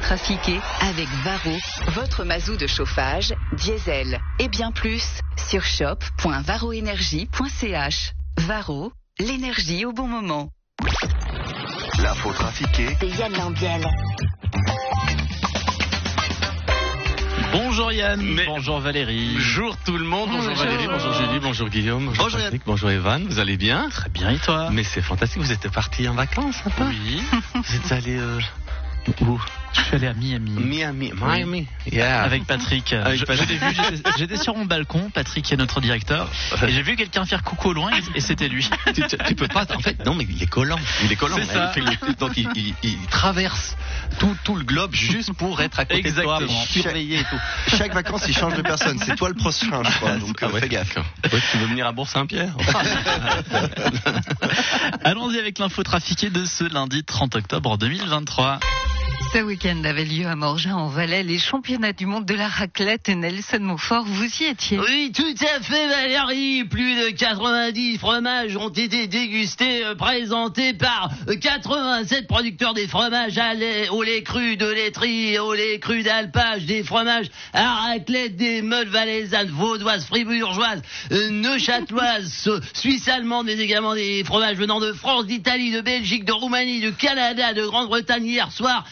trafiqué avec Varro, votre mazou de chauffage, diesel. Et bien plus sur shop.varroénergie.ch. Varro, l'énergie au bon moment. L'info trafiquée. De Yann Lambiel. Bonjour Yann, bonjour Valérie. Bonjour tout le monde, bonjour, Valérie, bonjour Julie, bonjour Guillaume, bonjour, Bonjour, Patrick, bonjour Evan, vous allez bien? Très bien et toi? Mais c'est fantastique, vous êtes partis en vacances un peu Oui, Vous êtes allés euh, où? Je suis allé à Miami. Miami, Miami, yeah. Avec Patrick. Avec j'étais- sur mon balcon, Patrick est notre directeur, et j'ai vu quelqu'un faire coucou au loin et, et c'était lui. tu, tu- tu peux pas, en fait, non mais il est collant, il est collant. C'est ça. Il fait le- donc il, il- il traverse tout, tout le globe juste pour être à côté de toi, Exactement. surveiller et tout. Chaque vacances, il change de personne. C'est toi le prochain, je crois. Donc, euh, Ah ouais, fais gaffe. Ouais, tu veux venir à Bourg-Saint-Pierre Allons-y avec l'info trafiquée de ce lundi 30 octobre 2023. Ce week-end avait lieu à Morgin en Valais les championnats du monde de la raclette. Nelson Montfort, vous y étiez Oui, tout à fait, Valérie. Plus de 90 fromages ont été dégustés, euh, présentés par euh, 87 producteurs des fromages à lait, au lait cru de laiterie, au lait cru d'alpage, des fromages à raclette, des meules valaisannes, vaudoises, fribourgeoises, euh, neuchâteloises, euh, suisses allemandes, mais également des fromages venant de France, d'Italie, de Belgique, de Roumanie, de Canada, de Grande-Bretagne. Hier soir,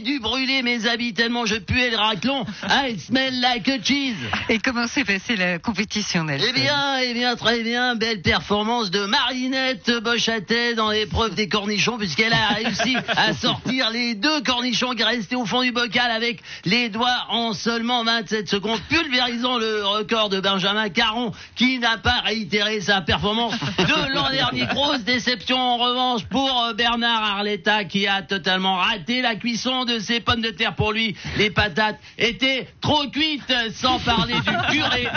dû brûler mes habits tellement je puais le raclon. I smell like a cheese. Et comment s'est passée la compétition, Nelson Eh bien, eh bien, très bien. Belle performance de Marinette Bochatet dans l'épreuve des cornichons, puisqu'elle a réussi à sortir les deux cornichons qui restaient au fond du bocal avec les doigts en seulement 27 secondes, pulvérisant le record de Benjamin Caron, qui n'a pas réitéré sa performance de l'an dernier. Grosse déception en revanche pour euh, Bernard Arletta, qui a totalement raté la cuisson de ses pommes de terre pour lui. Les patates étaient trop cuites, sans parler du curé,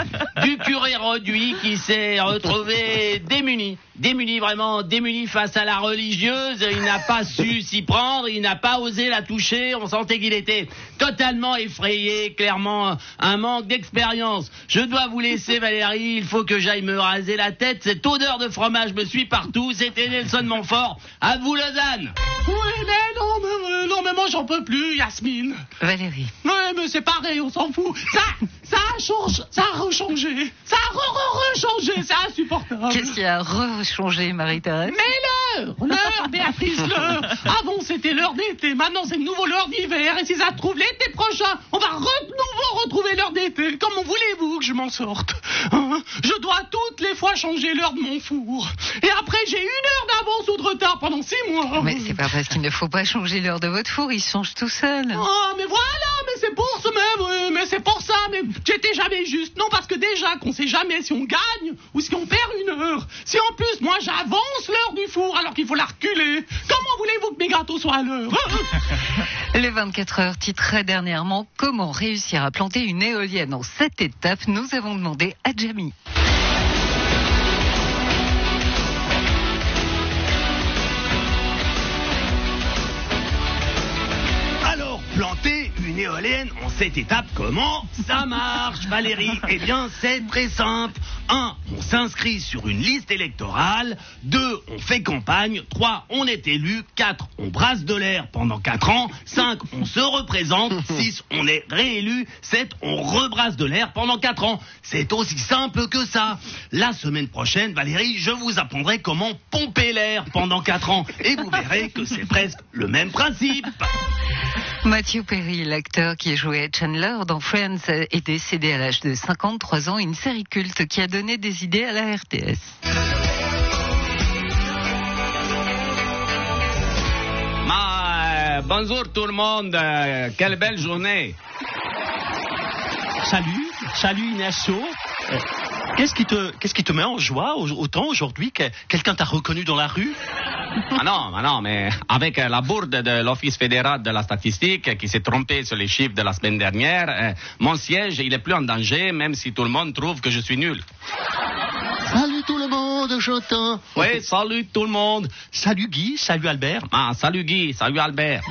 du curé Roduit qui s'est retrouvé démuni. Démuni, vraiment démuni face à la religieuse. Il n'a pas su s'y prendre, il n'a pas osé la toucher. On sentait qu'il était totalement effrayé, clairement un manque d'expérience. Je dois vous laisser, Valérie. Il faut que j'aille me raser la tête. Cette odeur de fromage me suit partout. C'était Nelson Montfort. À vous, Lausanne. Oui, mais non, mais, non, mais moi j'en peux plus, Yasmine. Valérie. Ouais, mais c'est pareil, on s'en fout. Ça, ça a changé, ça a rechangé. Ça a re-re-rechangé, c'est insupportable. Qu'est-ce qui a rechangé, Marie-Thérèse? Mais l'heure, l'heure, Béatrice, l'heure. Avant c'était l'heure d'été, maintenant c'est de nouveau l'heure d'hiver. Et si ça se trouve l'été prochain, on va re- nouveau retrouver l'heure d'été. Comment voulez-vous que je m'en sorte Hein? Je dois toutes les fois changer l'heure de mon four. Et après j'ai une heure d'avance ou de retard pendant six mois. Mais c'est pas parce qu'il ne faut pas changer l'heure de votre four, il change tout seul. Oh, mais voilà, mais c'est oui, mais c'est pour ça, mais j'étais jamais juste. Non, parce que déjà qu'on sait jamais si on gagne ou si on perd une heure. Si en plus, moi, j'avance l'heure du four alors qu'il faut la reculer. Comment voulez-vous que mes gâteaux soient à l'heure Le 24 heures titrait dernièrement Comment réussir à planter une éolienne en sept étapes Nous avons demandé à Jamie. Planter une éolienne en cette étape, comment ça marche, Valérie? Eh bien, c'est très simple. 1. On s'inscrit sur une liste électorale. 2. On fait campagne. 3. On est élu. 4. On brasse de l'air pendant 4 ans. 5. On se représente. 6. On est réélu. 7. On rebrasse de l'air pendant 4 ans. C'est aussi simple que ça. La semaine prochaine, Valérie, je vous apprendrai comment pomper l'air pendant 4 ans. Et vous verrez que c'est presque le même principe. Matthew Perry, l'acteur qui jouait Chandler dans Friends, est décédé à l'âge de 53 ans. Une série culte qui a donné des idées à la RTS. Ma, euh, bonjour tout le monde, euh, quelle belle journée. Salut, salut Ignacio. Euh, Qu'est-ce qui te, qu'est-ce qui te met en joie au- autant aujourd'hui que quelqu'un t'a reconnu dans la rue? Ah non, ah non, mais avec euh, la bourde de l'Office fédéral de la statistique qui s'est trompé sur les chiffres de la semaine dernière, euh, mon siège, il est plus en danger, même si tout le monde trouve que je suis nul. Salut tout le monde, j'entends. Oui, salut tout le monde. Salut Guy, salut Albert. Ah, salut Guy, salut Albert.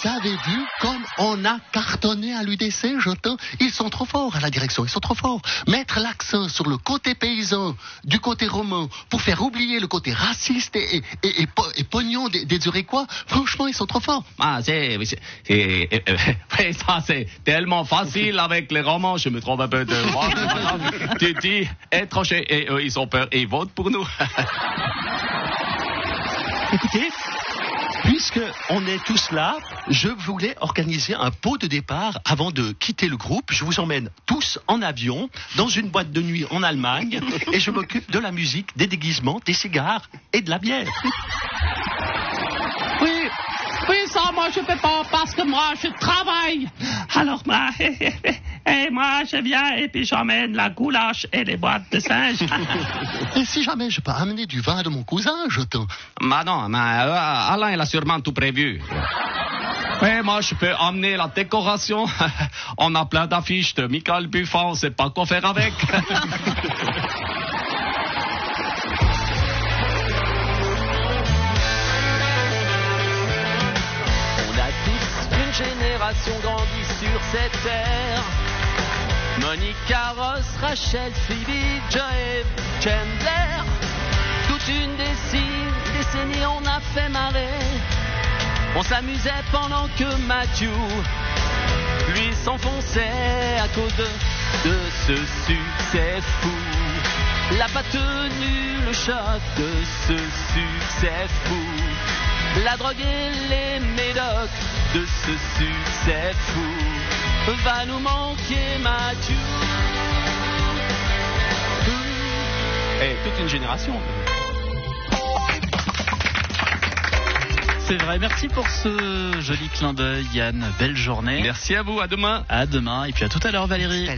Vous avez vu comme on a cartonné à l'UDC, Jotin Ils sont trop forts à la direction, ils sont trop forts. Mettre l'accent sur le côté paysan, du côté romain, pour faire oublier le côté raciste et, et, et, et po- et pognon des, des Zurichois, franchement, ils sont trop forts. Ah, c'est, ça c'est tellement facile avec les romans, je me trompe un peu de moi. tu dis, étranger, et eux, ils ont peur et ils votent pour nous. Écoutez, puisque on est tous là, je voulais organiser un pot de départ avant de quitter le groupe. Je vous emmène tous en avion dans une boîte de nuit en Allemagne et je m'occupe de la musique, des déguisements, des cigares et de la bière. Oui, oui, ça, moi, je peux pas parce que moi, je travaille. Alors, moi, et moi, je viens et puis j'emmène la goulache et les boîtes de singe. Et si jamais je peux amener du vin de mon cousin, Jotin Mais non, mais euh, Alain, il a sûrement tout prévu. Oui, moi, je peux emmener la décoration. On a plein d'affiches de Michael Buffon, on sait pas quoi faire avec. On a tous une génération grandie sur cette terre. Monica Ross, Rachel, Phoebe, Joe, Chandler. Toute une décennie, on a fait marrer. On s'amusait pendant que Matthew, lui, s'enfonçait à cause de, de ce succès fou. La pas tenu le choc de ce succès fou. La drogue et les médocs de ce succès fou va nous manquer Mathieu. Et toute une génération. C'est vrai, merci pour ce joli clin d'œil, Yann. Belle journée. Merci à vous, à demain. À demain, et puis à tout à l'heure, Valérie. À